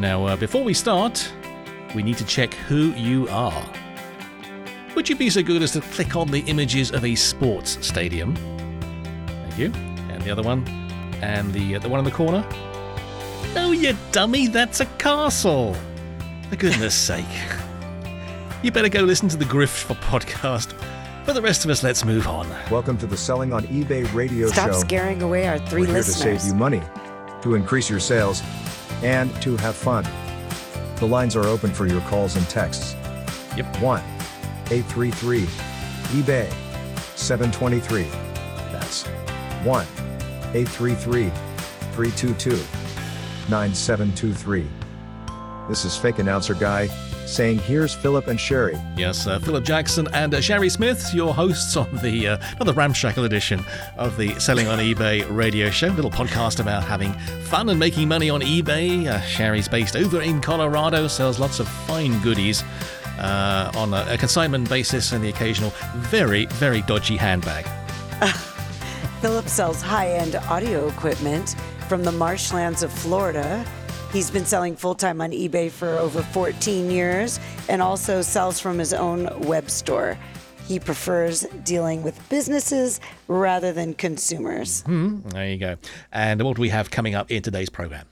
Now, uh, before we start, we need to check who you are. Would you be so good as to click on the images of a sports stadium? Thank you. And the other one, and the uh, the one in the corner. Oh, you dummy! That's a castle. For goodness sake. You better go listen to the Grift for podcast. For the rest of us, let's move on. Welcome to the Selling on eBay radio Stop show. Stop scaring away our 3 We're here to save you money, to increase your sales, and to have fun. The lines are open for your calls and texts. Yep. 1 833 eBay 723. That's 1 833 322 9723. This is fake announcer guy saying, Here's Philip and Sherry. Yes, uh, Philip Jackson and uh, Sherry Smith, your hosts on the uh, not the ramshackle edition of the Selling on eBay radio show, little podcast about having fun and making money on eBay. Uh, Sherry's based over in Colorado, sells lots of fine goodies uh, on a, a consignment basis and the occasional very, very dodgy handbag. Philip sells high end audio equipment from the marshlands of Florida. He's been selling full time on eBay for over 14 years and also sells from his own web store. He prefers dealing with businesses rather than consumers. There you go. And what do we have coming up in today's program?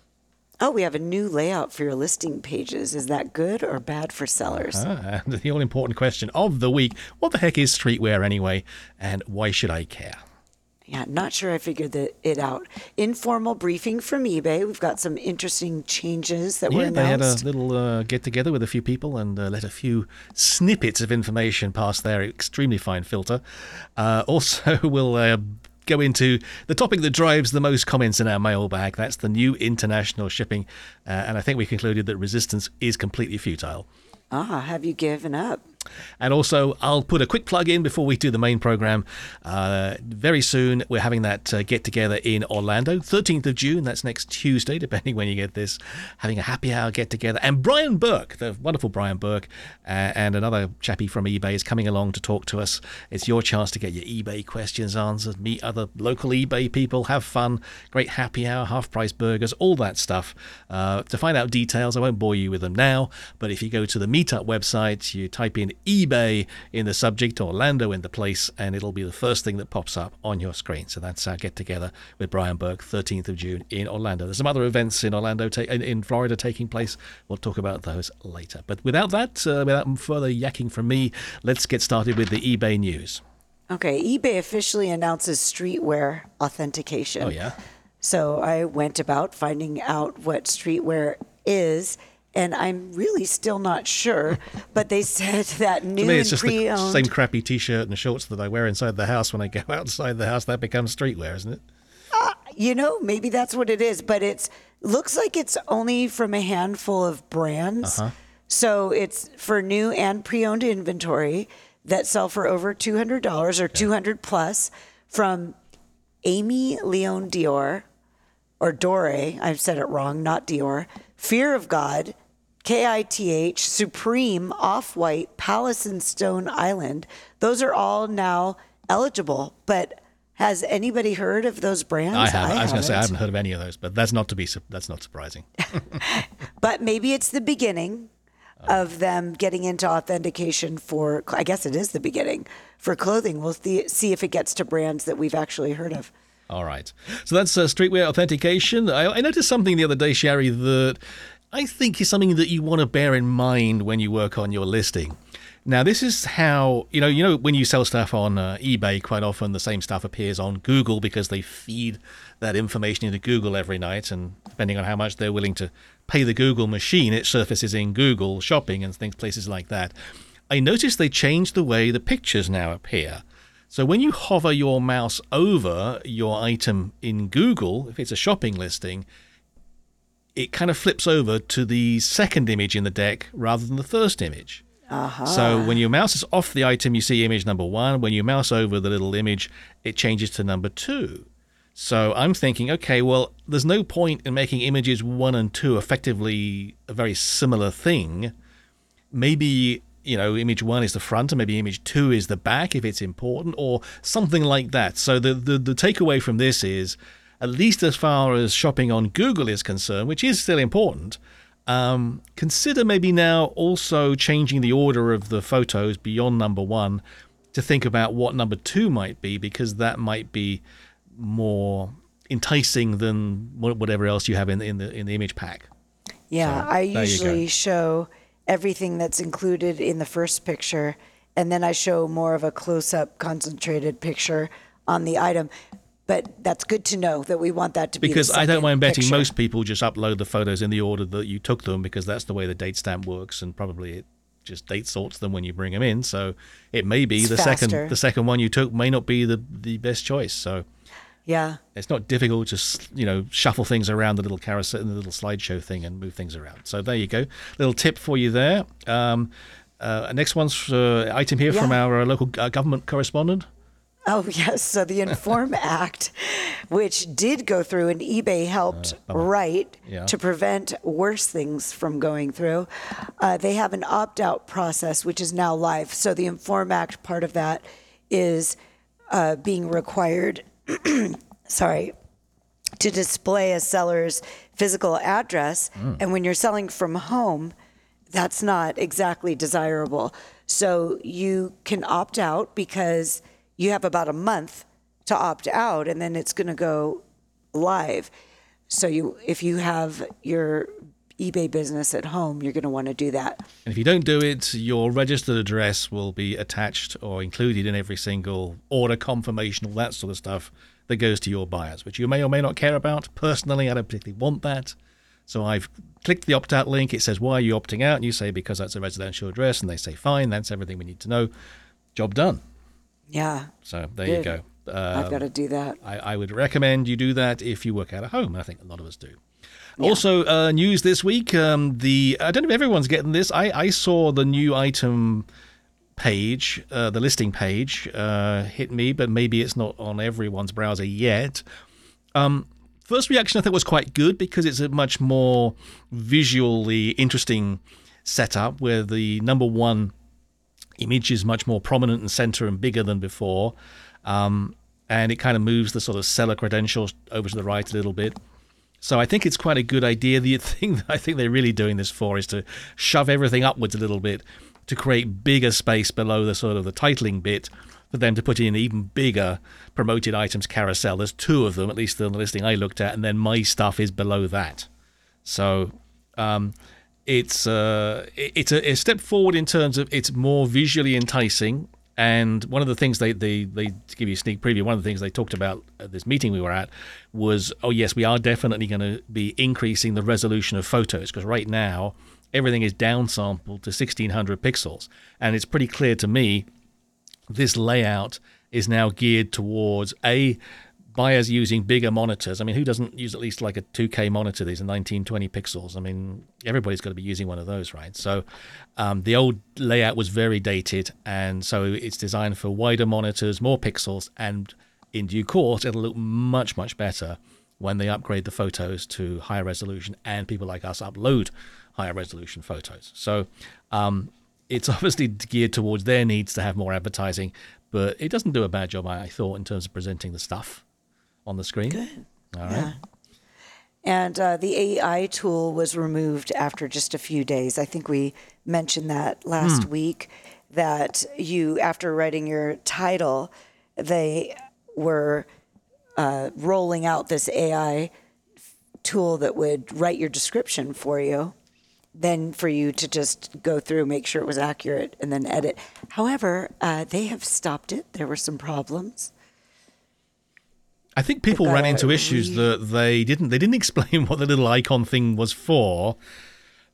Oh, we have a new layout for your listing pages. Is that good or bad for sellers? Ah, and the all important question of the week what the heck is streetwear anyway, and why should I care? Yeah, not sure I figured the, it out. Informal briefing from eBay. We've got some interesting changes that were announced. Yeah, they had a little uh, get together with a few people and uh, let a few snippets of information pass their extremely fine filter. Uh, also, we'll uh, go into the topic that drives the most comments in our mailbag. That's the new international shipping. Uh, and I think we concluded that resistance is completely futile. ah, have you given up? And also, I'll put a quick plug in before we do the main program. Uh, very soon, we're having that uh, get together in Orlando, 13th of June. That's next Tuesday, depending when you get this. Having a happy hour get together. And Brian Burke, the wonderful Brian Burke, uh, and another chappie from eBay is coming along to talk to us. It's your chance to get your eBay questions answered, meet other local eBay people, have fun, great happy hour, half price burgers, all that stuff. Uh, to find out details, I won't bore you with them now, but if you go to the meetup website, you type in eBay in the subject, Orlando in the place, and it'll be the first thing that pops up on your screen. So that's our get together with Brian Burke, 13th of June in Orlando. There's some other events in Orlando, ta- in, Florida taking place. We'll talk about those later. But without that, uh, without further yakking from me, let's get started with the eBay news. Okay, eBay officially announces streetwear authentication. Oh, yeah? So I went about finding out what streetwear is, and I'm really still not sure. but they said that new To me, it's just pre-owned. same crappy t-shirt and shorts that I wear inside the house. When I go outside the house, that becomes streetwear, isn't it? You know, maybe that's what it is, but it's looks like it's only from a handful of brands. Uh-huh. So it's for new and pre-owned inventory that sell for over two hundred dollars or two hundred plus from Aimé Leon Dior or Dore. I've said it wrong, not Dior. Fear of God, KITH, Supreme, Off White, Palace and Stone Island. Those are all now eligible, but. Has anybody heard of those brands? I have. I, was going to say I haven't. heard of any of those, but that's not to be. That's not surprising. But maybe it's the beginning of them getting into authentication for, I guess it is the beginning for clothing. We'll see, see if it gets to brands that we've actually heard of. All right. So that's uh, streetwear authentication. I, I noticed something the other day, Sherry, that I think is something that you want to bear in mind when you work on your listing. Now, this is how you know. You know, when you sell stuff on uh, eBay, quite often the same stuff appears on Google because they feed that information into Google every night, and depending on how much they're willing to pay the Google machine, it surfaces in Google Shopping and things, places like that. I noticed they changed the way the pictures now appear. So when you hover your mouse over your item in Google, if it's a shopping listing, it kind of flips over to the second image in the deck rather than the first image. So when your mouse is off the item, you see image number one. When you mouse over the little image, it changes to number two. So I'm thinking, okay, well, there's no point in making images one and two effectively a very similar thing. Maybe, you know, image one is the front and maybe image two is the back if it's important or something like that. So the, the, the takeaway from this is, at least as far as shopping on Google is concerned, which is still important, Um, consider maybe now also changing the order of the photos beyond number one to think about what number two might be, because that might be more enticing than whatever else you have in, in the in the image pack. Yeah, So, I usually show everything that's included in the first picture, and then I show more of a close up, concentrated picture on the item. But that's good to know that we want that to be Because I don't mind betting picture. most people just upload the photos in the order that you took them because that's the way the date stamp works and probably it just date sorts them when you bring them in. So it may be It's the faster. second the second one you took may not be the the best choice. So Yeah, it's not difficult to you know shuffle things around the little carousel, and the little slideshow thing, and move things around. So there you go, little tip for you there. Um, uh, next one's uh, item here from Yeah. our uh, local uh, government correspondent. Oh, yes. So the Inform Act, which did go through and eBay helped write Uh, Yeah. to prevent worse things from going through, uh, they have an opt out process, which is now live. So the Inform Act part of that is uh, being required, sorry, to display a seller's physical address. And when you're selling from home, that's not exactly desirable. So you can opt out because you have about a month to opt out and then it's going to go live. So you if you have your eBay business at home, you're going to want to do that. And if you don't do it, your registered address will be attached or included in every single order confirmation, all that sort of stuff that goes to your buyers, which you may or may not care about. Personally, I don't particularly want that. So I've clicked the opt out link. It says, Why are you opting out? And you say, Because that's a residential address. And they say, Fine, that's everything we need to know. Job done. Yeah. So there you Good. go. I've Um, got to do that. I, I would recommend you do that if you work out at home. I think a lot of us do. Also, uh, news this week. Um, the I don't know if everyone's getting this. I, I saw the new item page, uh, the listing page, uh, hit me, but maybe it's not on everyone's browser yet. Um, first reaction I think was quite good because it's a much more visually interesting setup where the number one image is much more prominent and center and bigger than before. Um, and it kind of moves the sort of seller credentials over to the right a little bit. So I think it's quite a good idea. The thing that I think they're really doing this for is to shove everything upwards a little bit to create bigger space below the sort of the titling bit for them to put in even bigger promoted items carousel. There's two of them, at least on the listing I looked at, and then my stuff is below that. So um, it's uh, it's a, a step forward in terms of it's more visually enticing. And one of the things they, they, they give you a sneak preview, one of the things they talked about at this meeting we were at was, oh yes, we are definitely going to be increasing the resolution of photos because right now everything is downsampled to 1600 pixels, and it's pretty clear to me this layout is now geared towards a buyers using bigger monitors. I mean, who doesn't use at least like a 2K monitor? These are 1920 pixels. I mean, everybody's got to be using one of those, right? So um, the old layout was very dated, and so it's designed for wider monitors, more pixels, and in due course, it'll look much, much better when they upgrade the photos to higher resolution and people like us upload higher resolution photos. So um, it's obviously geared towards their needs to have more advertising, but it doesn't do a bad job, I I thought, in terms of presenting the stuff on the screen. Good. All right. Yeah. And uh, the AI tool was removed after just a few days. I think we mentioned that last Hmm. week that you, after writing your title, they were uh, rolling out this AI tool that would write your description for you. Then for you to just go through, make sure it was accurate, and then edit. However, uh, they have stopped it. There were some problems. I think people ran into issues that they didn't they didn't explain what the little icon thing was for.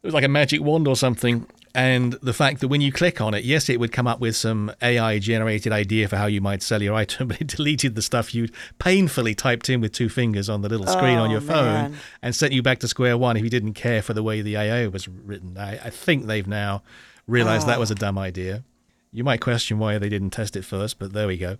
It was like a magic wand or something. And the fact that when you click on it, yes, it would come up with some AI generated idea for how you might sell your item, but it deleted the stuff you'd painfully typed in with two fingers on the little screen on Oh, your phone man. and sent you back to square one if you didn't care for the way the AI was written. I, I think they've now realized that was a dumb idea. You might question why they didn't test it first, but there we go.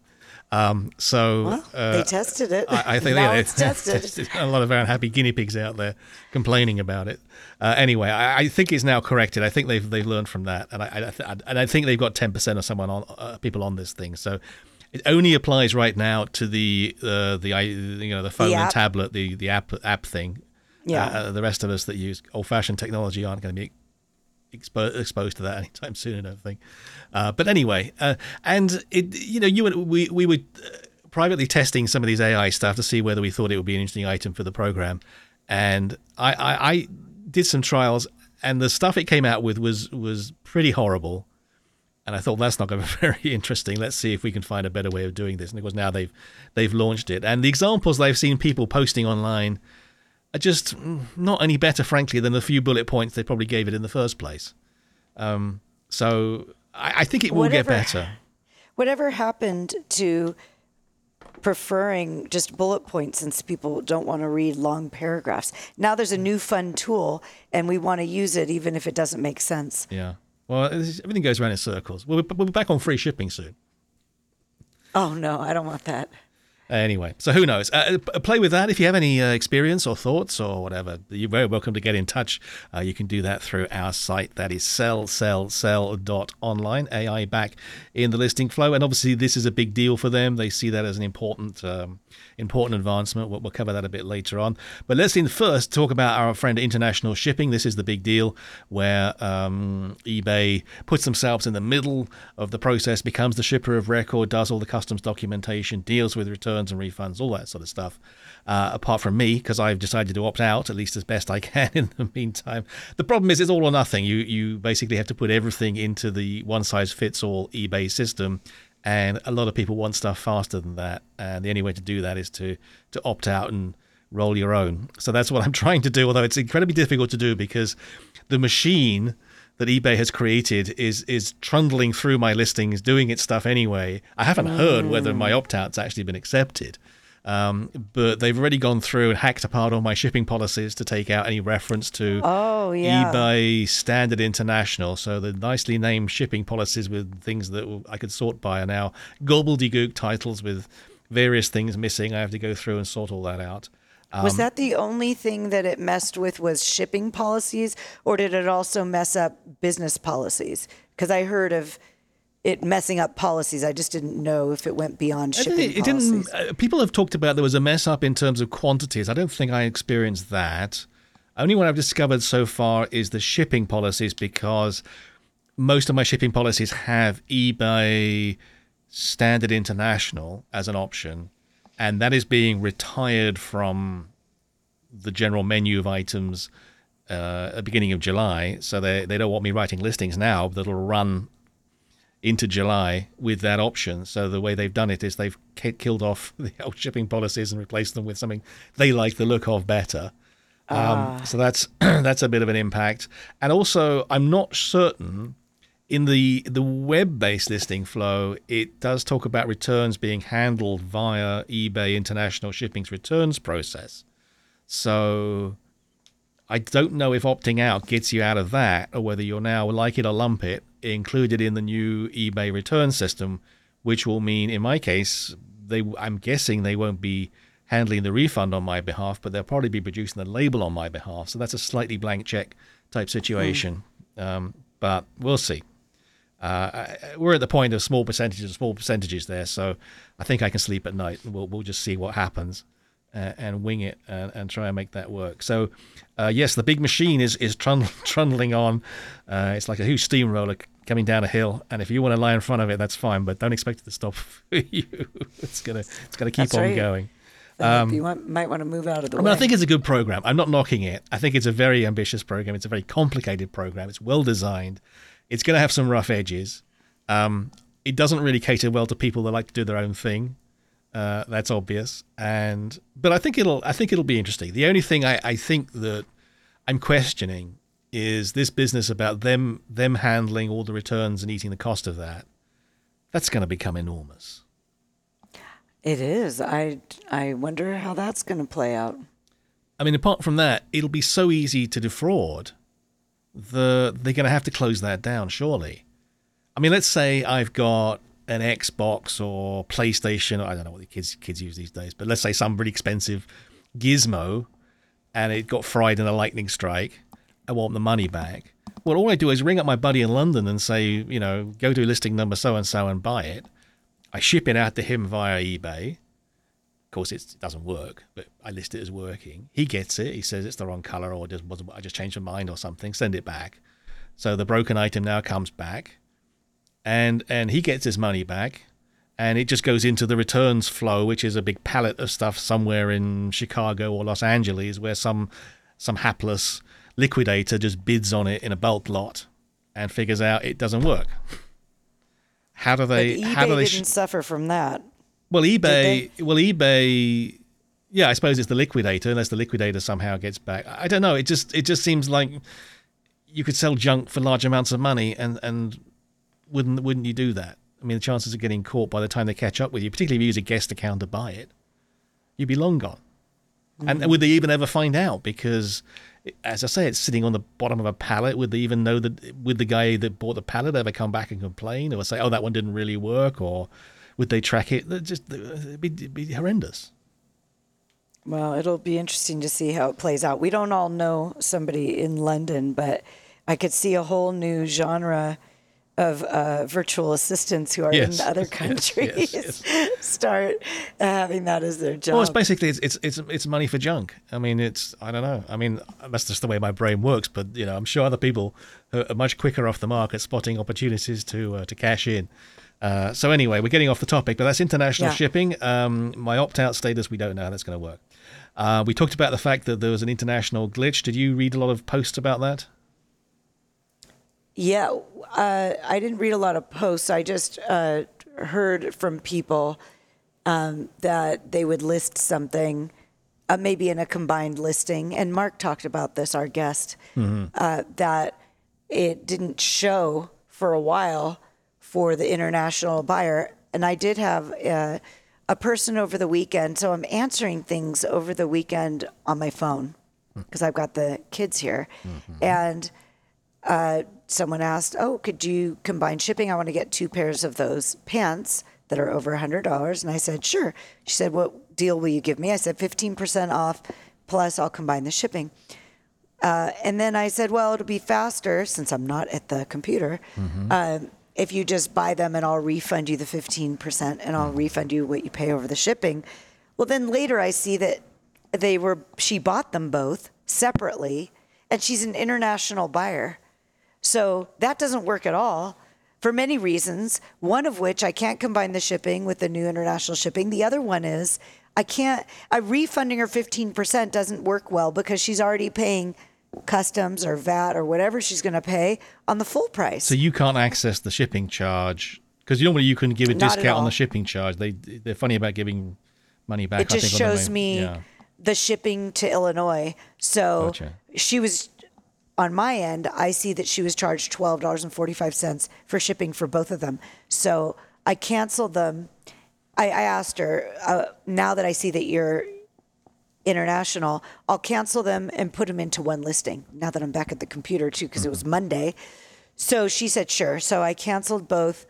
Um, so Well, uh, they tested it. I, I think now yeah, it's tested. a lot of our happy guinea pigs out there complaining about it. Uh, anyway, I, I think it's now corrected. I think they've they've learned from that, and I, I th- and I think they've got ten percent of someone on uh, people on this thing. So it only applies right now to the uh, the you know the phone and tablet, the the app app thing. Yeah. Uh, the rest of us that use old-fashioned technology aren't going to be expo- exposed to that anytime soon. I don't think. Uh, but anyway, uh, and it, you know, you and we we were uh, privately testing some of these AI stuff to see whether we thought it would be an interesting item for the program, and I, I, I did some trials, and the stuff it came out with was was pretty horrible. And I thought that's not going to be very interesting. Let's see if we can find a better way of doing this. And of course now they've they've launched it, and the examples I've seen people posting online are just not any better, frankly, than the few bullet points they probably gave it in the first place. Um, so I, I, think it will whatever, get better. Whatever happened to preferring just bullet points since people don't want to read long paragraphs? Now there's a new fun tool, and we want to use it even if it doesn't make sense. Yeah. Well, everything goes around in circles. We'll be, we'll be back on free shipping soon. Oh no, I don't want that. Anyway, so who knows? Uh, play with that. If you have any uh, experience or thoughts or whatever, you're very welcome to get in touch. Uh, you can do that through our site. That is sell, sell, sell dot online. AI back in the listing flow. And obviously, this is a big deal for them. They see that as an important um, important advancement. We'll, we'll, cover that a bit later on. But let's in first talk about our friend International Shipping. This is the big deal where um, eBay puts themselves in the middle of the process, becomes the shipper of record, does all the customs documentation, deals with returns and refunds, all that sort of stuff. Uh, apart from me, because I've decided to opt out, at least as best I can in the meantime. The problem is it's all or nothing. You you basically have to put everything into the one size fits all eBay system and a lot of people want stuff faster than that and the only way to do that is to to opt out and roll your own so that's what i'm trying to do although it's incredibly difficult to do because the machine that ebay has created is is trundling through my listings doing its stuff anyway i haven't heard whether my opt-out's actually been accepted um, but they've already gone through and hacked apart all my shipping policies to take out any reference to oh, yeah. eBay Standard International. So the nicely named shipping policies with things that I could sort by are now gobbledygook titles with various things missing. I have to go through and sort all that out. Um, was that the only thing that it messed with was shipping policies, or did it also mess up business policies? Because I heard of it messing up policies. I just didn't know if it went beyond shipping it, it policies. Didn't, uh, people have talked about there was a mess up in terms of quantities. I don't think I experienced that. Only one I've discovered so far is the shipping policies because most of my shipping policies have eBay Standard International as an option, and that is being retired from the general menu of items uh, at the beginning of July. So they, they don't want me writing listings now that'll run into July with that option. So the way they've done it is they've killed off the old shipping policies and replaced them with something they like the look of better. Um, so that's that's a bit of an impact. And also, I'm not certain in the the web-based listing flow, it does talk about returns being handled via eBay International Shipping's returns process. So I don't know if opting out gets you out of that, or whether you're now like it or lump it included in the new eBay return system, which will mean, in my case, they I'm guessing they won't be handling the refund on my behalf, but they'll probably be producing the label on my behalf. So that's a slightly blank check type situation. Mm. Um, but we'll see. Uh, we're at the point of small percentages, small percentages there. So I think I can sleep at night. We'll we'll just see what happens. Uh, and wing it and, and, try and make that work. So, uh, yes, the big machine is is trundling, trundling on. Uh, it's like a huge steamroller coming down a hill, and if you want to lie in front of it, that's fine. But don't expect it to stop for you. it's gonna it's gonna keep that's on right. going. Um, you want, might want to move out of the I way. mean, I think it's a good program. I'm not knocking it. I think it's a very ambitious program. It's a very complicated program. It's well designed. It's going to have some rough edges. Um, it doesn't really cater well to people that like to do their own thing. Uh, that's obvious. And but I think it'll I think it'll be interesting. The only thing I, I think that I'm questioning is this business about them them handling all the returns and eating the cost of that. That's going to become enormous. It is. I I wonder how that's going to play out. I mean, apart from that, it'll be so easy to defraud. The they're going to have to close that down, surely. I mean, let's say I've got an Xbox or PlayStation. Or I don't know what the kids kids use these days, but let's say some really expensive gizmo, and it got fried in a lightning strike. I want the money back. Well, all I do is ring up my buddy in London and say, you know, go to listing number so and so and buy it. I ship it out to him via eBay. Course, it's, it doesn't work, but I list it as working. He gets it. He says it's the wrong color, or just wasn't. I just changed my mind, or something. Send it back. So the broken item now comes back, and and he gets his money back, and it just goes into the returns flow, which is a big pallet of stuff somewhere in Chicago or Los Angeles, where some some hapless liquidator just bids on it in a bulk lot and figures out it doesn't work. How do they? but eBay how do they? didn't suffer from that. Well, eBay. Well, eBay. Yeah, I suppose it's the liquidator, unless the liquidator somehow gets back. I don't know. It just it just seems like you could sell junk for large amounts of money, and and wouldn't wouldn't you do that? I mean, the chances of getting caught by the time they catch up with you, particularly if you use a guest account to buy it, you'd be long gone. And mm. would they even ever find out? Because, as I say, it's sitting on the bottom of a pallet. Would they even know that? Would the guy that bought the pallet ever come back and complain, or say, "Oh, that one didn't really work," or would they track it? They'd Just it'd be, it'd be horrendous. Well, it'll be interesting to see how it plays out. We don't all know somebody in London, but I could see a whole new genre of uh, virtual assistants who are Yes, in other yes, countries yes, start having that as their job. Well, it's basically it's, it's it's it's money for junk. I mean, it's I don't know. I mean, that's just the way my brain works. But you know, I'm sure other people are are much quicker off the mark at spotting opportunities to uh, to cash in. Uh, so anyway, we're getting off the topic, but that's international Yeah. shipping. Um, my opt-out status, we don't know how that's going to work. Uh, we talked about the fact that there was an international glitch. Did you read a lot of posts about that? Yeah, uh, I didn't read a lot of posts. I just uh, heard from people um, that they would list something, uh, maybe in a combined listing. And Mark talked about this, our guest, uh, that it didn't show for a while for the international buyer. And I did have uh, a person over the weekend, so I'm answering things over the weekend on my phone because I've got the kids here, and uh, someone asked, "Oh, could you combine shipping? I want to get two pairs of those pants that are over a hundred dollars." And I said, "Sure." She said, "What deal will you give me?" I said, 15 percent off, plus I'll combine the shipping." Uh, and then I said, "Well, it'll be faster since I'm not at the computer." Um, if you just buy them and I'll refund you the 15% and I'll refund you what you pay over the shipping. Well, then later I see that they were, she bought them both separately and she's an international buyer. So that doesn't work at all for many reasons. One of which I can't combine the shipping with the new international shipping. The other one is I can't, I refunding her 15% doesn't work well because she's already paying customs or VAT or whatever she's going to pay on the full price. So you can't access the shipping charge because normally you can give a Not discount on the shipping charge. They they're funny about giving money back. it I just think, the shows me Yeah. the shipping to Illinois. So Gotcha. she was on my end. I see that she was charged twelve dollars and forty five cents for shipping for both of them. So I canceled them. I, I asked her uh, now that I see that you're international, I'll cancel them and put them into one listing. Now that I'm back at the computer too, because it was Monday. So she said sure. So I canceled both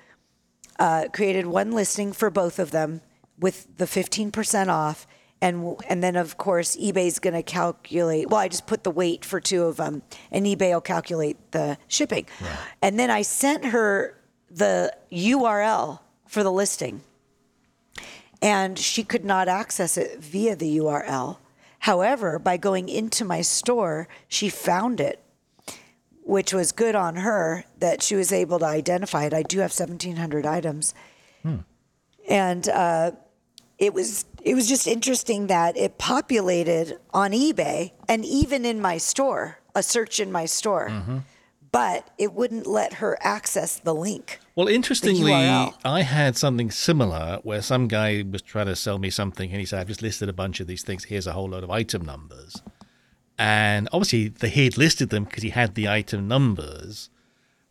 uh, created one listing for both of them with the 15% off. And, and then, of course, eBay's going to calculate. Well, I just put the weight for two of them, and eBay will calculate the shipping. And then I sent her the URL for the listing, and she could not access it via the URL. However, by going into my store, she found it which was good on her that she was able to identify it. I do have 1,700 items, and uh, it was it was just interesting that it populated on eBay and even in my store, a search in my store, but it wouldn't let her access the link. Well, interestingly, I had something similar where some guy was trying to sell me something, and he said, "I've just listed a bunch of these things. Here's a whole load of item numbers." And obviously, the, he had listed them because he had the item numbers.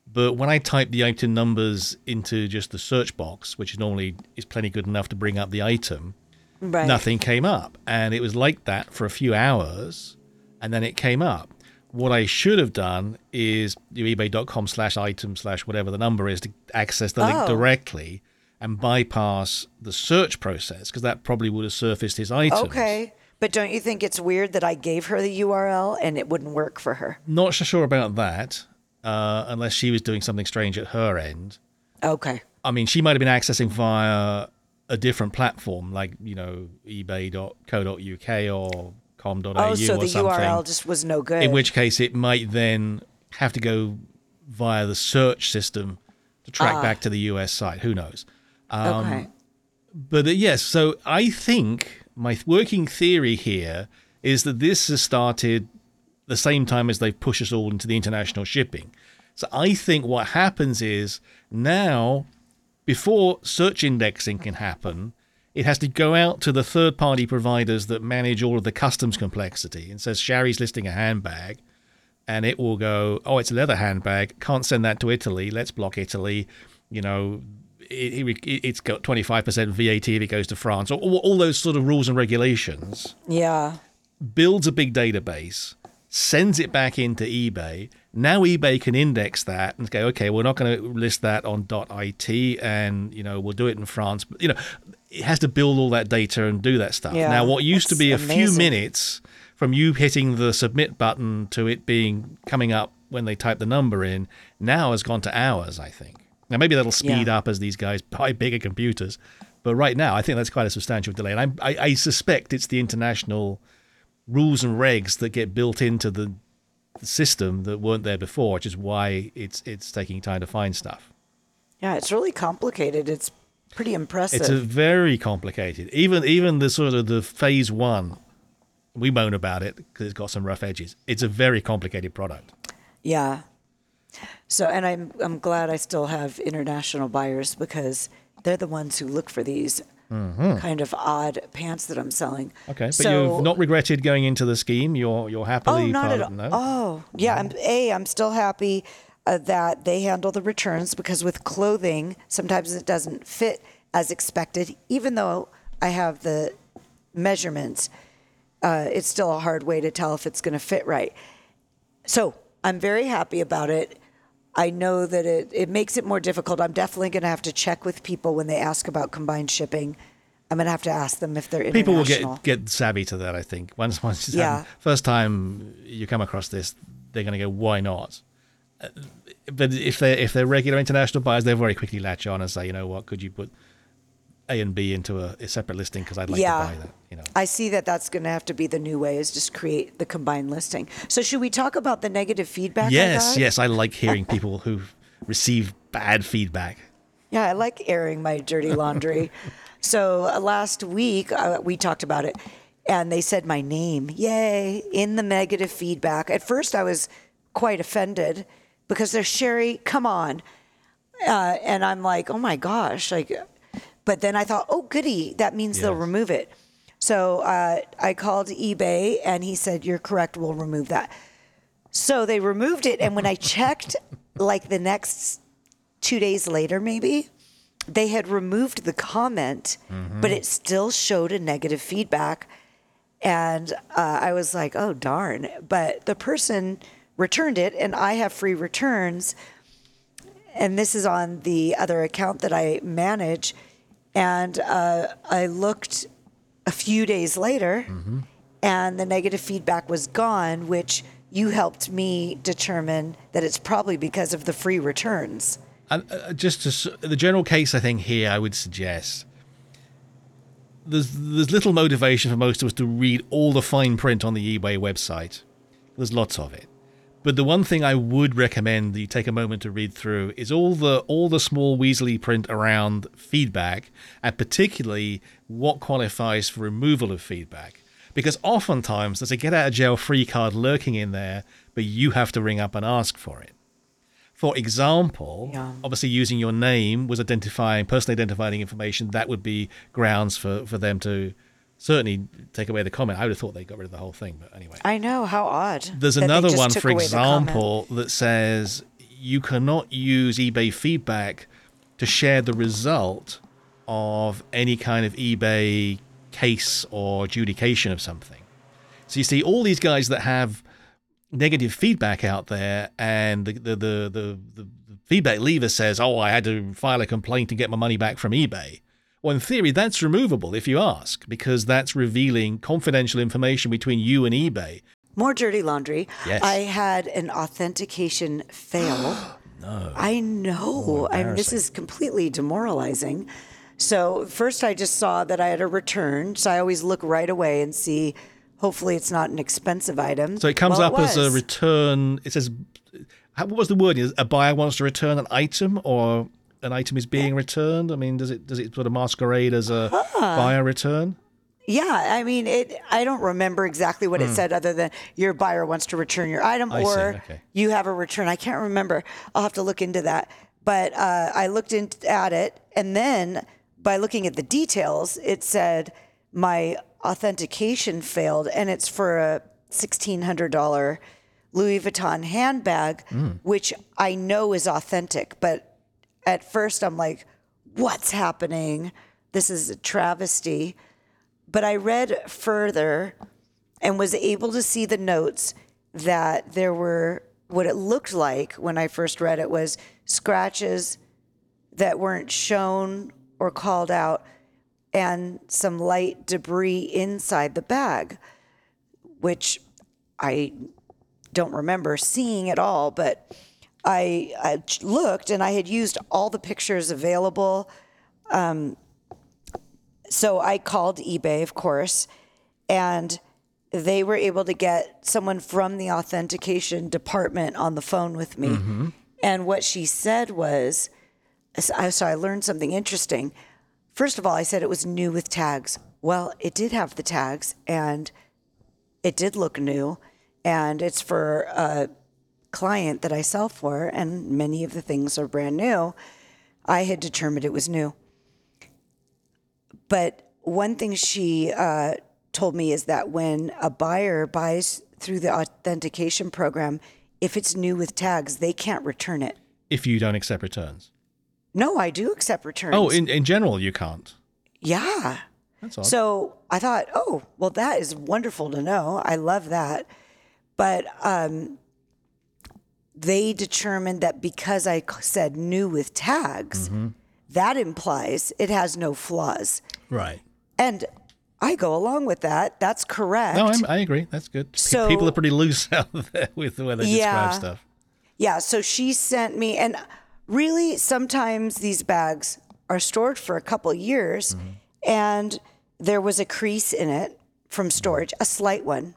But when I typed the item numbers into just the search box, which normally is plenty good enough to bring up the item, Right. nothing came up. And it was like that for a few hours, and then it came up. What I should have done is do ebay.com slash item slash whatever the number is to access the link Oh. directly and bypass the search process because that probably would have surfaced his items. Okay. But don't you think it's weird that I gave her the URL and it wouldn't work for her? Not so sure about that, uh, unless she was doing something strange at her end. Okay. I mean, she might have been accessing via a different platform, like you know eBay.co.uk or com.au Oh, so or the. URL just was no good. in which case, it might then have to go via the search system to track back to the US site. Who knows? Um, okay. But uh, yes, so I think my working theory here is that this has started the same time as they've pushed us all into the international shipping. So I think what happens is now, before search indexing can happen, it has to go out to the third party providers that manage all of the customs complexity and says Sherry's listing a handbag and it will go, oh, it's a leather handbag. Can't send that to Italy. Let's block Italy. You know, it, it, it's got 25% VAT if it goes to France, or all, all those sort of rules and regulations. Yeah. Builds a big database, sends it back into eBay. Now eBay can index that and go, okay, we're not going to list that on .it, and you know we'll do it in France. But you know, it has to build all that data and do that stuff. Yeah, now, what used to be a few minutes from you hitting the submit button to it being coming up when they type the number in, now has gone to hours. I think. Now maybe that'll speed Yeah. up as these guys buy bigger computers, but right now I think that's quite a substantial delay, and I'm, I, I suspect it's the international rules and regs that get built into the the system that weren't there before, which is why it's it's taking time to find stuff. Yeah, it's really complicated. It's pretty impressive. It's a very complicated. Even even the sort of the phase one, we moan about it because it's got some rough edges. It's a very complicated product. Yeah. So, and I'm I'm glad I still have international buyers because they're the ones who look for these kind of odd pants that I'm selling. Mm-hmm. Okay, but So- you've not regretted going into the scheme. You're you're happily Oh, not part at all. no? Oh, yeah. I'm, a, I'm still happy uh, that they handle the returns because with clothing, sometimes it doesn't fit as expected, even though I have the measurements. Uh, it's still a hard way to tell if it's going to fit right. So I'm very happy about it. I know that it, it makes it more difficult. I'm definitely going to have to check with people when they ask about combined shipping. I'm going to have to ask them if they're People will get get savvy to that. I think once once Yeah. happened- first time you come across this, they're going to go, "Why not?" But if they if they're regular international buyers, they'll very quickly latch on and say, "You know what? Could you put A and B into a, a separate listing because I'd like Yeah. to buy that." You know. I see that that's going to have to be the new way is just create the combined listing. So should we talk about the negative feedback? Yes, got? yes, I like hearing people who receive bad feedback. Yeah, I like airing my dirty laundry. so uh, last week uh, we talked about it, and they said my name. Yay! In the negative feedback. At first, I was quite offended because they're Sherry. Come on, uh, and I'm like, oh my gosh, like. But then I thought, oh goody, that means they'll Yes. remove it. So uh, I called eBay, and he said, "You're correct. We'll remove that." So they removed it, and when I checked, like the next two days later, maybe, they had removed the comment, but it still showed a negative feedback. And uh, I was like, oh, darn. But the person returned it, and I have free returns. And this is on the other account that I manage. And uh, I looked a few days later, and the negative feedback was gone, which you helped me determine that it's probably because of the free returns. And uh, just to, the general case, I think here I would suggest there's there's little motivation for most of us to read all the fine print on the eBay website. There's lots of it, but the one thing I would recommend that you take a moment to read through is all the all the small weaselly print around feedback, and particularly what qualifies for removal of feedback. Because oftentimes there's a get out of jail free card lurking in there, but you have to ring up and ask for it. For example, Yeah. obviously using your name was identifying personally identifying information. That would be grounds for, for them to certainly take away the comment. I would have thought they got rid of the whole thing, but anyway. I know how odd. There's another one, for away the comment. example, that says you cannot use eBay feedback to share the result of any kind of eBay case or adjudication of something. So you see all these guys that have negative feedback out there, and the the the the, the, the feedback lever says, "Oh, I had to file a complaint to get my money back from eBay." Well, in theory, that's removable if you ask, because that's revealing confidential information between you and eBay. More dirty laundry. Yes. I had an authentication fail. no. I know. I mean, this is completely demoralizing. So first I just saw that I had a return. So I always look right away and see. Hopefully, it's not an expensive item. So it comes Well, up as a return. It says, what was the word? Is A buyer wants to return an item, or an item is being returned. I mean, does it does it sort of masquerade as a buyer return? Yeah, I mean, it. I don't remember exactly what it said, other than your buyer wants to return your item, Hmm. I or okay. you have a return. I can't remember. I'll have to look into that. But uh, I looked in, at it, and then by looking at the details, it said my authentication failed, and it's for a sixteen hundred dollar Louis Vuitton handbag, Hmm. which I know is authentic. But at first, I'm like, "What's happening? This is a travesty." But I read further and was able to see the notes that there were what it looked like when I first read it was scratches that weren't shown or called out and some light debris inside the bag, which I don't remember seeing at all, but I, I looked and I had used all the pictures available. Um, so I called eBay, of course, and they were able to get someone from the authentication department on the phone with me. Mm-hmm. And what she said was, so I- learned something interesting. First of all, I said it was new with tags. Well, it did have the tags and it did look new. And it's for a client that I sell for, and many of the things are brand new. I had determined it was new. But one thing she uh, told me is that when a buyer buys through the authentication program, if it's new with tags, they can't return it. If you don't accept returns. No, I do accept returns. Oh, in, in general, you can't. yeah. That's odd. So I thought, oh, well, that is wonderful to know. I love that. But um, they determined that because I said new with tags, Mm-hmm. that implies it has no flaws. right. And I go along with that. That's correct. No, I'm, I agree. That's good. So- People are pretty loose out there with the way they Yeah. describe stuff. Yeah, so she sent me, and really, sometimes these bags are stored for a couple years, and there was a crease in it from storage, a slight one,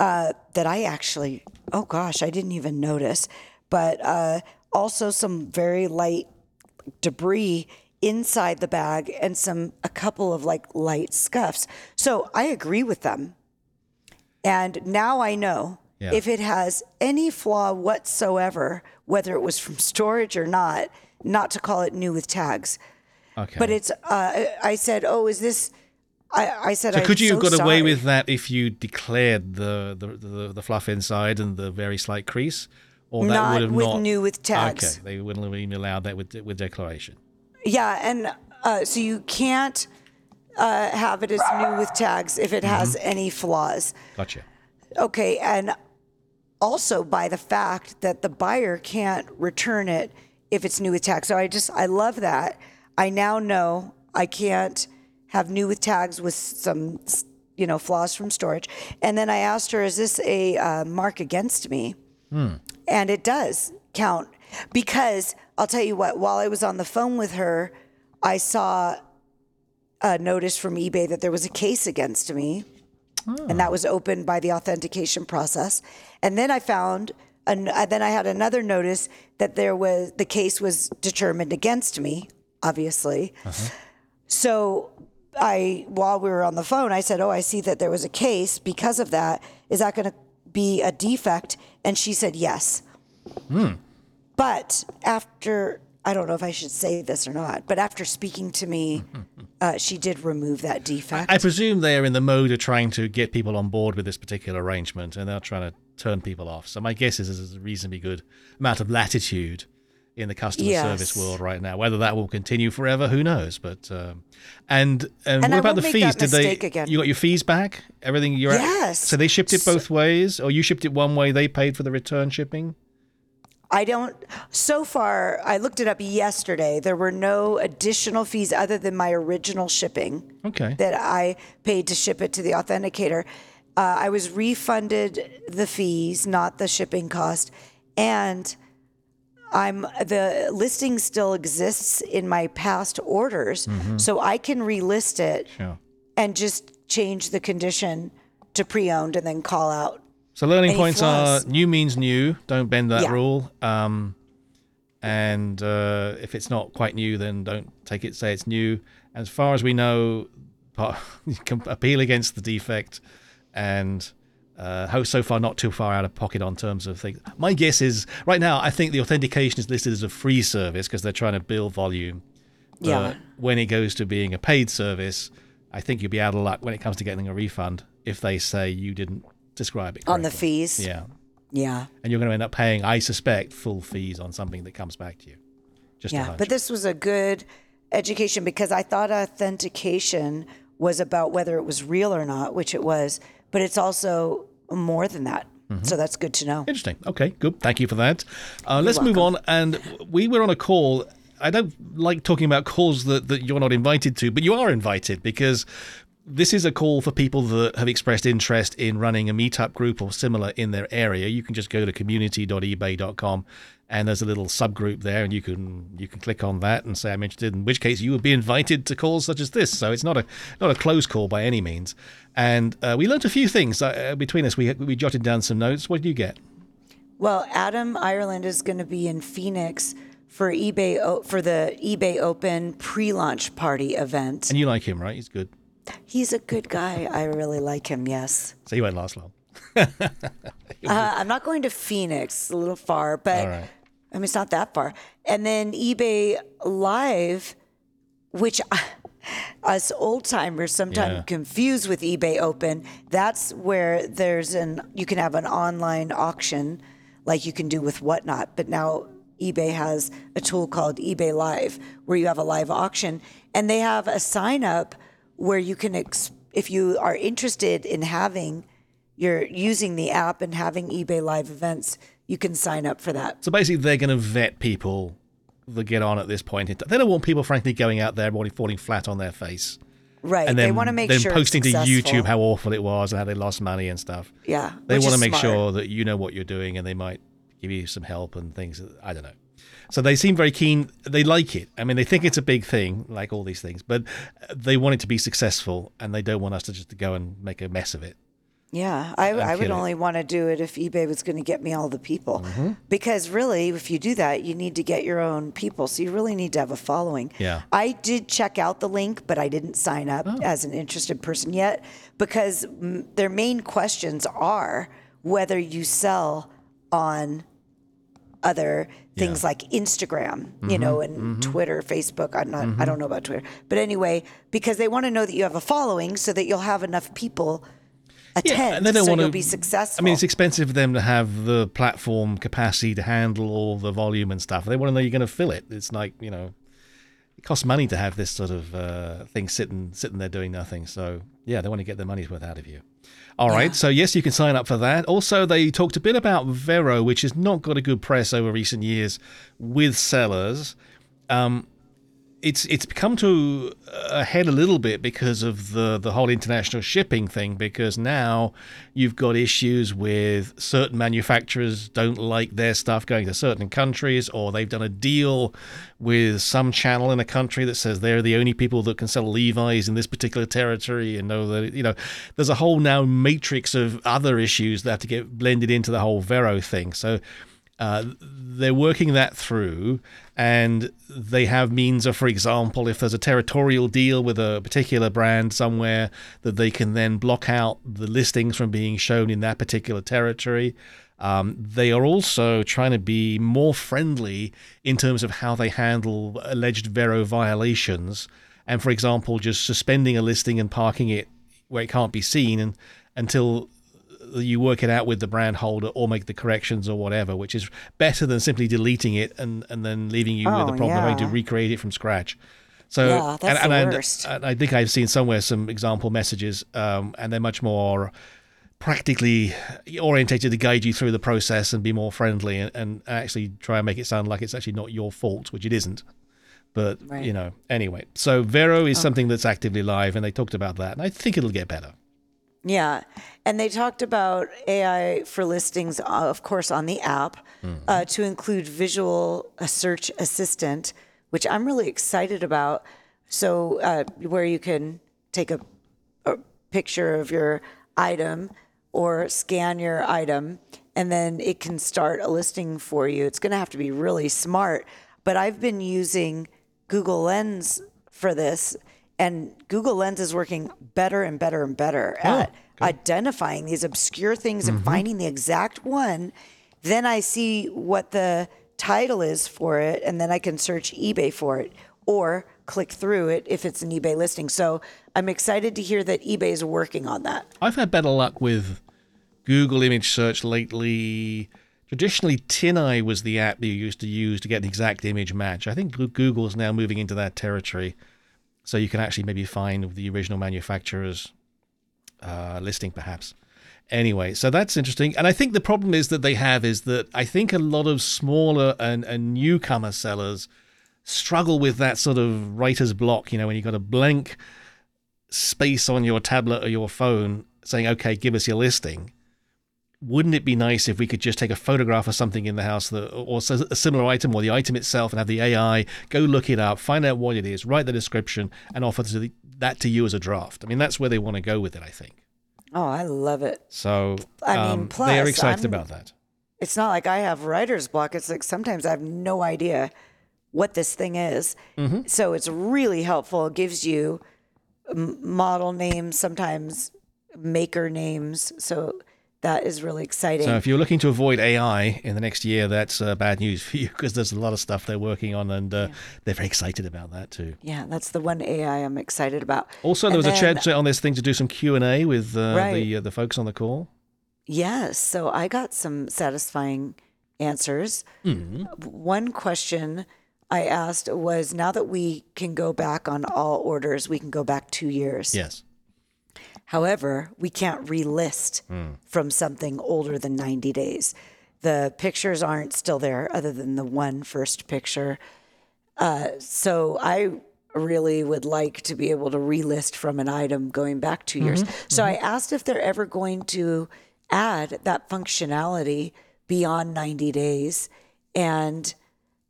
uh, that I actually, oh gosh, I didn't even notice, but uh, also some very light debris inside the bag and some a couple of like light scuffs. So I agree with them. And now I know Yeah. if it has any flaw whatsoever, whether it was from storage or not, not to call it new with tags. Okay. But it's, uh, I said, oh, is this, I, I said, so could you have so got away with that if you declared the, the, the, the fluff inside and the very slight crease? Or that Not would have with not new with tags. Okay, they wouldn't have even allowed that with with declaration. Yeah, and uh, so you can't uh, have it as new with tags if it has Mm-hmm. any flaws. Gotcha. Okay, and also by the fact that the buyer can't return it if it's new with tags. So I just I love that. I now know I can't have new with tags with some you know flaws from storage. And then I asked her, "Is this a uh, mark against me?" And it does count because I'll tell you what. While I was on the phone with her, I saw a notice from eBay that there was a case against me and that was opened by the authentication process. And then I found, an, uh, then I had another notice that there was the case was determined against me, obviously. So I, while we were on the phone, I said, "Oh, I see that there was a case because of that. Is that going to be a defect?" And she said, "Yes." But after, I don't know if I should say this or not, but after speaking to me, uh, she did remove that defect. I presume they are in the mode of trying to get people on board with this particular arrangement, and they're trying to turn people off. So my guess is there's a reasonably good amount of latitude in the customer Yes. service world right now. Whether that will continue forever, who knows? But um, and and, And what I about the fees? Did they? again. You got your fees back? Everything you're Yes. So they shipped it both ways, or you shipped it one way, they paid for the return shipping. I don't. So far, I looked it up yesterday. There were no additional fees other than my original shipping Okay. that I paid to ship it to the authenticator. Uh, I was refunded the fees, not the shipping cost, and I'm the listing still exists in my past orders, so I can relist it Sure. and just change the condition to pre-owned and then call out. So learning Any points flaws? are new means new. Don't bend that Yeah. rule. Um, and uh, if it's not quite new, then don't take it. Say it's new. As far as we know, you can appeal against the defect, and uh, so far not too far out of pocket on terms of things. My guess is right now. I think the authentication is listed as a free service because they're trying to build volume. But Yeah. When it goes to being a paid service, I think you'll be out of luck when it comes to getting a refund if they say you didn't describe it On the fees? Yeah Yeah. and you're going to end up paying, I suspect, full fees on something that comes back to you. Just Yeah, but this was a good education because I thought authentication was about whether it was real or not, which it was, but it's also more than that. Mm-hmm. So that's good to know. Interesting. Okay, good. Thank you for that. Uh, let's move on. And we were on a call. I don't like talking about calls that, that you're not invited to, but you are invited because this is a call for people that have expressed interest in running a meetup group or similar in their area. You can just go to community.ebay.com and there's a little subgroup there and you can you can click on that and say I'm interested in which case you would be invited to calls such as this. So it's not a not a closed call by any means. And uh, we learned a few things uh, between us. We we jotted down some notes. What did you get? Well, Adam Ireland is going to be in Phoenix for eBay for the eBay Open pre-launch party event. And you like him, right? He's good. He's a good guy. I really like him. Yes. So he won't last long. Uh, I'm not going to Phoenix, a little far, but right. I mean, it's not that far. And then eBay Live, which I, us old timers sometimes Yeah. confuse with eBay Open. That's where there's an you can have an online auction, like you can do with Whatnot. But now eBay has a tool called eBay Live, where you have a live auction, and they have a sign up where you can, ex- if you are interested in having you're using the app and having eBay live events, you can sign up for that. So basically, they're going to vet people that get on at this point. in time. They don't want people, frankly, going out there falling, falling flat on their face. Right. And then, they want to make then sure posting to. YouTube how awful it was and how they lost money and stuff. Yeah, They want to make smart. sure that you know what you're doing and they might give you some help and things. I don't know. So they seem very keen. They like it. I mean, they think it's a big thing, like all these things, but they want it to be successful and they don't want us to just go and make a mess of it. Yeah, I, I would only want to do it if eBay was going to get me all the people. Mm-hmm. Because really, if you do that, you need to get your own people. So you really need to have a following. Yeah. I did check out the link, but I didn't sign up Oh. as an interested person yet because mm, their main questions are whether you sell on other things like Instagram, you know, Mm-hmm. and Twitter, Facebook. I'm not, I don't know about Twitter, but anyway, because they want to know that you have a following so that you'll have enough people attend, and they don't so want you'll to be successful. I mean, it's expensive for them to have the platform capacity to handle all the volume and stuff. They want to know you're going to fill it. It's like you know, it costs money to have this sort of uh, thing sitting sitting there doing nothing. So yeah, they want to get their money's worth out of you. All right, so yes, you can sign up for that. Also, they talked a bit about Vero, which has not got a good press over recent years with sellers. Um, it's it's come to uh, a head a little bit because of the the whole international shipping thing because now you've got issues with certain manufacturers don't like their stuff going to certain countries or they've done a deal with some channel in a country that says they're the only people that can sell Levi's in this particular territory and know that you know there's a whole now matrix of other issues that have to get blended into the whole Vero thing. So uh, they're working that through, and they have means of, for example, if there's a territorial deal with a particular brand somewhere, that they can then block out the listings from being shown in that particular territory. Um, they are also trying to be more friendly in terms of how they handle alleged Vero violations, and, for example, just suspending a listing and parking it where it can't be seen and, until you work it out with the brand holder or make the corrections or whatever, which is better than simply deleting it and, and then leaving you with Oh, the problem of having to recreate it from scratch. So Yeah, that's and, the and, I- worst. and I think I've seen somewhere some example messages, um, and they're much more practically orientated to guide you through the process and be more friendly and, and actually try and make it sound like it's actually not your fault, which it isn't. But Right. Oh. you know, anyway. So Vero is something that's actively live, and they talked about that, and I think it'll get better. Yeah. And they talked about AI for listings, uh, of course, on the app uh, to include visual search assistant, which I'm really excited about. So, uh, where you can take a, a picture of your item or scan your item, and then it can start a listing for you. It's going to have to be really smart. But I've been using Google Lens for this, and Google Lens is working better and better and better oh, at identifying these obscure things and mm-hmm. finding the exact one. Then I see what the title is for it, and then I can search eBay for it or click through it if it's an eBay listing. So I'm excited to hear that eBay is working on that. I've had better luck with Google image search lately. Traditionally, TinEye was the app you used to use to get an exact image match. I think Goo- Google's now moving into that territory. So you can actually maybe find the original manufacturer's uh, listing, perhaps. Anyway, so that's interesting. And I think the problem is that they have is that I think a lot of smaller and, and newcomer sellers struggle with that sort of writer's block, you know, when you've got a blank space on your tablet or your phone saying, okay, give us your listing. Wouldn't it be nice if we could just take a photograph of something in the house that, or a similar item or the item itself and have the AI go look it up, find out what it is, write the description, and offer to the, that to you as a draft? I mean, that's where they want to go with it, I think. Oh, I love it. So I mean, um, they're excited I'm- about that. It's not like I have writer's block. It's like sometimes I have no idea what this thing is. So it's really helpful. It gives you model names, sometimes maker names. So that is really exciting. So if you're looking to avoid AI in the next year, that's uh, bad news for you because there's a lot of stuff they're working on, and uh, they're very excited about that too. yeah, that's the one AI I'm excited about. Also, there And was a then- chance on this thing to do some Q and A with uh, Right. the uh, the folks on the call. Yes. So I got some satisfying answers. One question I asked was now that we can go back on all orders, we can go back two years. Yes. However, we can't relist from something older than 90 days. The pictures aren't still there, other than the one first picture. Uh, so I really would like to be able to relist from an item going back 2 years. So I asked if they're ever going to add that functionality beyond 90 days. And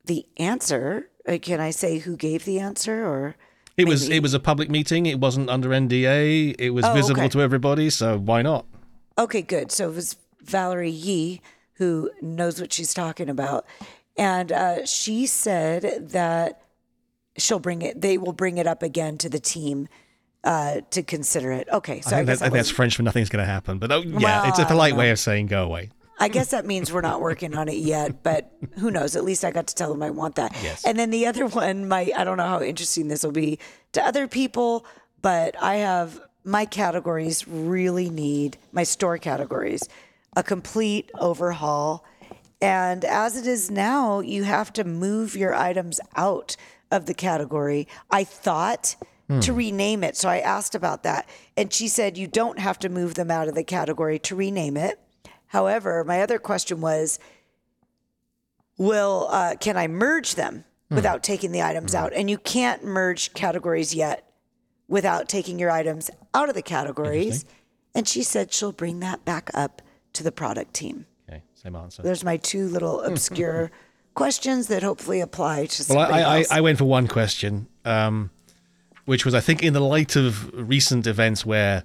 the answer, uh, can I say who gave the answer or? It was it was a public meeting. It wasn't under NDA. It was Oh, visible okay. to everybody. So why not? Okay, good. So it was Valerie Yee who knows what she's talking about, and uh, she said that she'll bring it. They will bring it up again to the team uh, to consider it. Okay, so I I, think guess that, that that's French for nothing's going to happen. But oh, yeah, Well, it's a polite way of saying go away. I guess that means we're not working on it yet, but who knows? At least I got to tell them I want that. Yes. And then the other one, my I don't know how interesting this will be to other people, but I have my categories really need my store categories a complete overhaul. And as it is now, you have to move your items out of the category. I thought hmm. to rename it. So I asked about that. And she said, you don't have to move them out of the category to rename it. However, my other question was, will uh, can I merge them without taking the items out? And you can't merge categories yet without taking your items out of the categories. And she said she'll bring that back up to the product team. Okay, same answer. There's my two little obscure questions that hopefully apply to Well, I, I. I went for one question, um, which was I think in the light of recent events where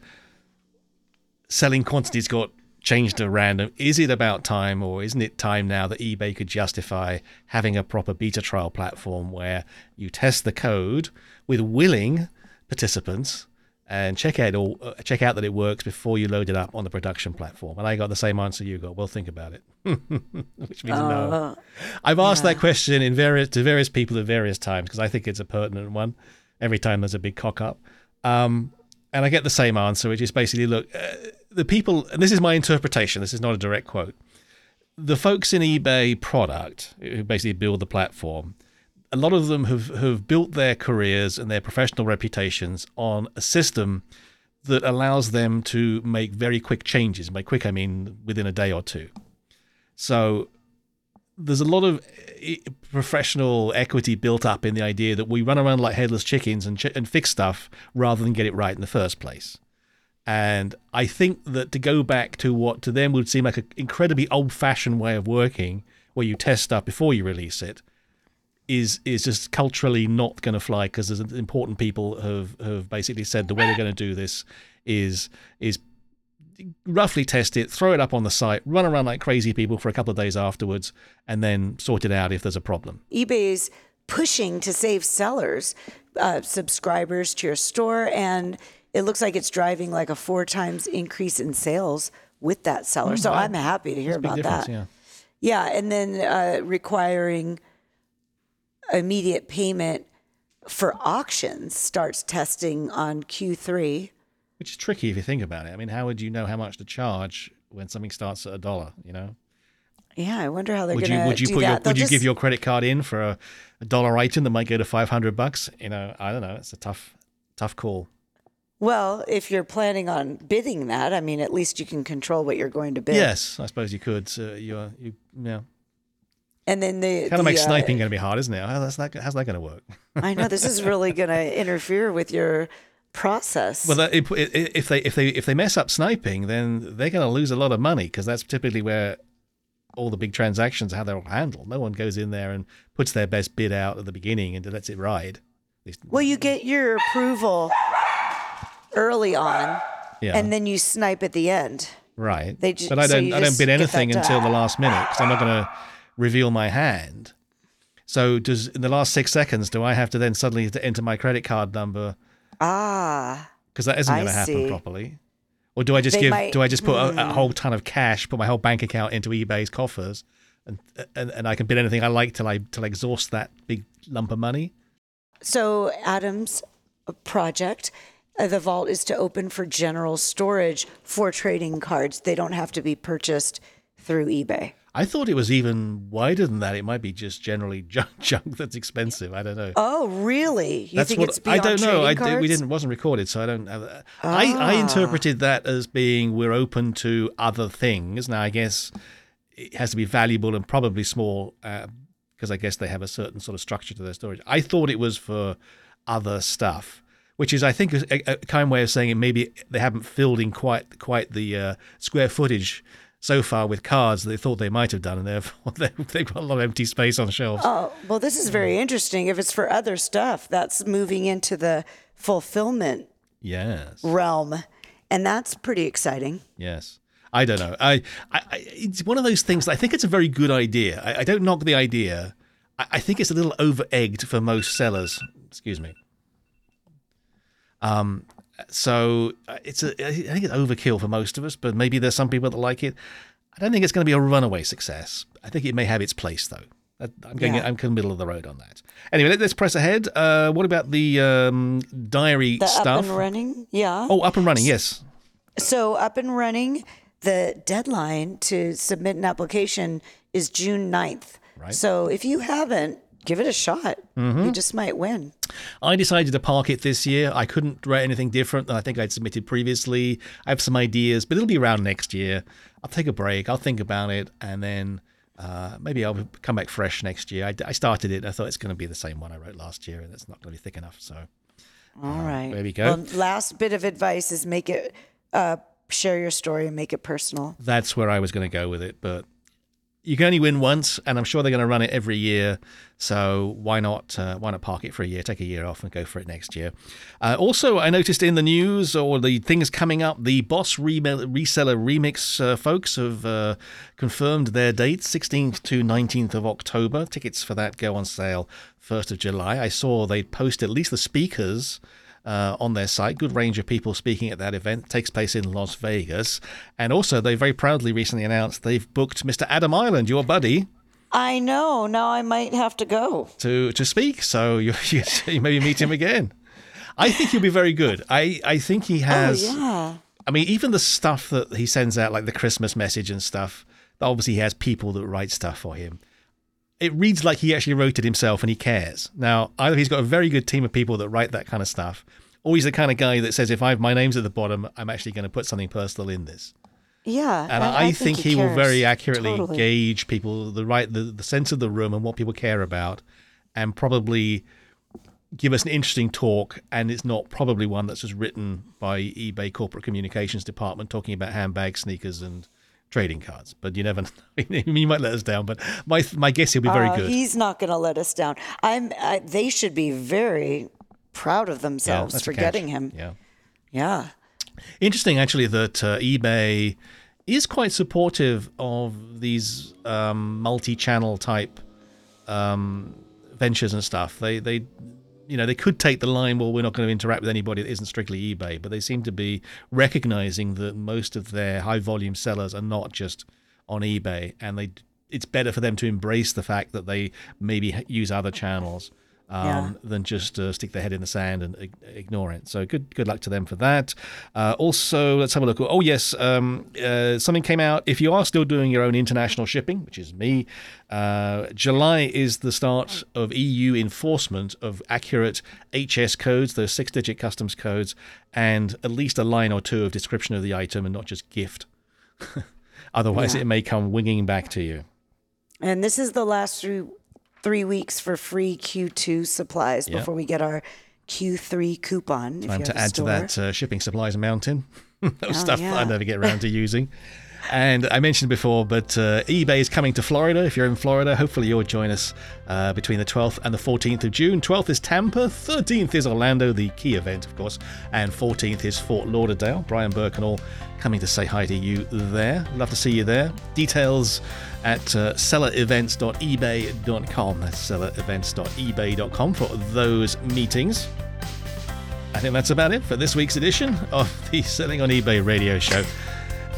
selling quantities got changed random, is it about time or isn't it time now that eBay could justify having a proper beta trial platform where you test the code with willing participants and check out all, uh, check out that it works before you load it up on the production platform? And I got the same answer you got. Well, think about it, which means no. I've asked that question in various to various people at various times because I think it's a pertinent one. Every time there's a big cock up, um, and I get the same answer, which is basically, look, uh, the people, and this is my interpretation. This is not a direct quote. The folks in eBay product who basically build the platform, a lot of them have have built their careers and their professional reputations on a system that allows them to make very quick changes. By quick, I mean within a day or two. So there's a lot of eh, professional equity built up in the idea that we run around like headless chickens and ch- and fix stuff rather than get it right in the first place. And I think that to go back to what to them would seem like an incredibly old fashioned way of working, where you test stuff before you release it, is is just culturally not going to fly because there's important people have have basically said the way they're going to do this is is roughly test it, throw it up on the site, run around like crazy people for a couple of days afterwards, and then sort it out if there's a problem. eBay is pushing to save sellers, uh, subscribers to your store, and it looks like it's driving like a four times increase in sales with that seller. so I'm happy to hear about that. yeah. Yeah, and then uh, requiring immediate payment for auctions starts testing on Q3. Which is tricky if you think about it. I mean, how would you know how much to charge when something starts at a dollar? You know, Yeah, I wonder how they're would going to would you put that. your They'll would you give your credit card in for a, a dollar item that might go to five hundred bucks? You know, I don't know. It's a tough tough call. Well, if you're planning on bidding that, I mean, at least you can control what you're going to bid. Yes, I suppose you could. Uh, you you yeah. And then the Kind of makes uh, sniping going to be hard, isn't it? How, that's not, how's that going to work? I know this is really going to interfere with your process. Well, that, if, if they if they if they mess up sniping, then they're going to lose a lot of money because that's typically where all the big transactions how they're all handled. No one goes in there and puts their best bid out at the beginning and lets it ride. Well, you get your approval early on, yeah, and then you snipe at the end. right. they ju- but I don't you I don't bid anything until the last minute because I'm not going to reveal my hand. So does in the last six seconds do I have to then suddenly to enter my credit card number Ah, because that isn't going to happen see. properly. Or do I just They give? might- do I just put a, a Hmm. whole ton of cash, put my whole bank account into eBay's coffers, and and, and I can bid anything I like till I till I exhaust that big lump of money? so Adam's project, uh, the vault is to open for general storage for trading cards. They don't have to be purchased through eBay. I thought it was even wider than that. It might be just generally junk, junk that's expensive. I don't know. Oh, really? You That's think what I don't know. I we didn't wasn't recorded, so I don't have that. I, I Ah. interpreted that as being we're open to other things. Now I guess it has to be valuable and probably small because I guess they have a certain sort of structure to their storage. I thought it was for other stuff, which is I think a, a kind way of saying it. Maybe they haven't filled in quite quite the uh, square footage. So far with cards, that they thought they might have done, and therefore they- they've got a lot of empty space on shelves. Oh, well, this is very interesting. If it's for other stuff, that's moving into the fulfillment Yes. realm. And that's pretty exciting. Yes. I don't know. I, I, I it's one of those things. I think it's a very good idea. I, I don't knock the idea. I, I think it's a little over egged for most sellers. Excuse me. Um. So uh, it's a. I think it's overkill for most of us, but maybe there's some people that like it. I don't think it's going to be a runaway success. I think it may have its place though. I'm going. Yeah. I'm kind of middle of the road on that. Anyway, let, us press ahead. Uh, what about the um, diary The stuff? up and running, yeah. Oh, up and running. Yes. So up and running, the deadline to submit an application is June 9th. Right. So if you haven't, give it a shot. Mm-hmm. You just might win. I decided to park it this year. I couldn't write anything different than I think I'd submitted previously. I have some ideas, but it'll be around next year. I'll take a break. I'll think about it, and then uh, maybe I'll come back fresh next year. I, I started it. I thought it's going to be the same one I wrote last year, and it's not going to be thick enough. So All right. there we go. Well, last bit of advice is make it, uh, share your story and make it personal. that's where I was going to go with it. But you can only win once, and I'm sure they're going to run it every year. So why not? Uh, why not park it for a year, take a year off, and go for it next year? Uh, also, I noticed in the news or the things coming up, the Boss Re- Reseller Remix uh, folks have uh, confirmed their dates, 16th to 19th of October. Tickets for that go on sale 1st of July. I saw they post at least the speakers uh, on their site. Good range of people speaking at that event. It takes place in Las Vegas. And also, they very proudly recently announced they've booked Mr. Adam Ireland, your buddy, I know. Now I might have to go. to, to speak. So you, you, you maybe meet him again. I think he'll be very good. I, I think he has. oh, yeah. I mean, even the stuff that he sends out, like the Christmas message and stuff, obviously he has people that write stuff for him. It reads like he actually wrote it himself and he cares. Now, either he's got a very good team of people that write that kind of stuff, he's the kind of guy that says, if I have my name's at the bottom, I'm actually going to put something personal in this. Yeah. And I, think, he, will very accurately Totally. gauge people, the right, the, the sense of the room and what people care about, and probably give us an interesting talk, and it's not probably one that's just written by eBay corporate communications department talking about handbags, sneakers, and trading cards. But you never know. he might let us down, but my my guess he'll be very Uh, good. He's not going to let us down. I'm. I, they should be very proud of themselves that's for getting him. Yeah. Yeah. Interesting, actually, that uh, eBay is quite supportive of these um, multi-channel type um, ventures and stuff. They they you know they could take the line, well, we're not going to interact with anybody that isn't strictly eBay, but they seem to be recognizing that most of their high volume sellers are not just on eBay, and they it's better for them to embrace the fact that they maybe use other channels um, Yeah. than just uh, stick their head in the sand and ig- ignore it. So good, good luck to them for that. Uh, also, let's have a look. Oh yes, um, uh, something came out. If you are still doing your own international shipping, which is me, uh, July is the start of EU enforcement of accurate HS codes, those six-digit customs codes, and at least a line or two of description of the item, and not just gift. Otherwise, Yeah. it may come winging back to you. And this is the last three, three weeks for free Q2 supplies Yeah. before we get our Q3 coupon. if Time to add to that uh, shipping supplies mountain. Those stuff yeah. I never get around to using. And I mentioned before, but uh, eBay is coming to Florida. If you're in Florida, hopefully you'll join us uh, between the 12th and the 14th of June. 12th is Tampa, 13th is Orlando, the key event, of course, and 14th is Fort Lauderdale. Brian Burke and all coming to say hi to you there. Love to see you there. Details at uh, sellerevents.ebay.com. That's sellerevents.ebay.com for those meetings. I think that's about it for this week's edition of the Selling on eBay radio show.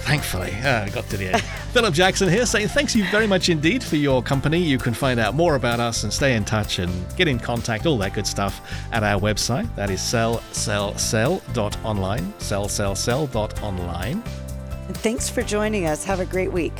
Thankfully, ah, I got to the end. Philip Jackson here saying thanks you very much indeed for your company. You can find out more about us and stay in touch and get in contact, all that good stuff at our website. That is sellsellsell.online. Sellsellsell.online. And thanks for joining us. Have a great week.